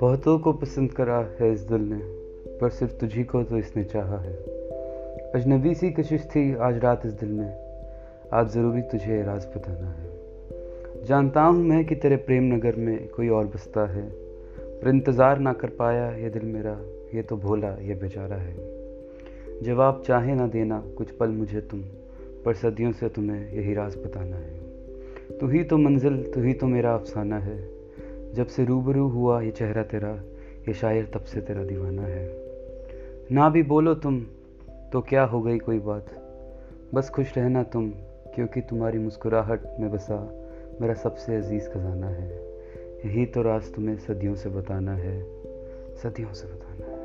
बहुतों को पसंद करा है इस दिल ने, पर सिर्फ़ तुझी को तो इसने चाहा है। अजनबी सी कशिश थी आज रात इस दिल में। आज ज़रूरी तुझे राज बताना है। जानता हूँ मैं कि तेरे प्रेम नगर में कोई और बसता है, पर इंतज़ार ना कर पाया ये दिल मेरा, ये तो भोला, ये बेचारा है। जवाब चाहे ना देना, कुछ पल मुझे तुम। पर सदियों से तुम्हें यही राज बताना है। तू ही तो मंजिल, तू ही तो मेरा अफसाना है। जब से रूबरू हुआ ये चेहरा तेरा, ये शायर तब से तेरा दीवाना है। ना भी बोलो तुम तो क्या हो गई कोई बात? बस खुश रहना तुम, क्योंकि तुम्हारी मुस्कुराहट में बसा मेरा सबसे अज़ीज़ खजाना है। यही तो राज तुम्हें सदियों से बताना है, सदियों से बताना है।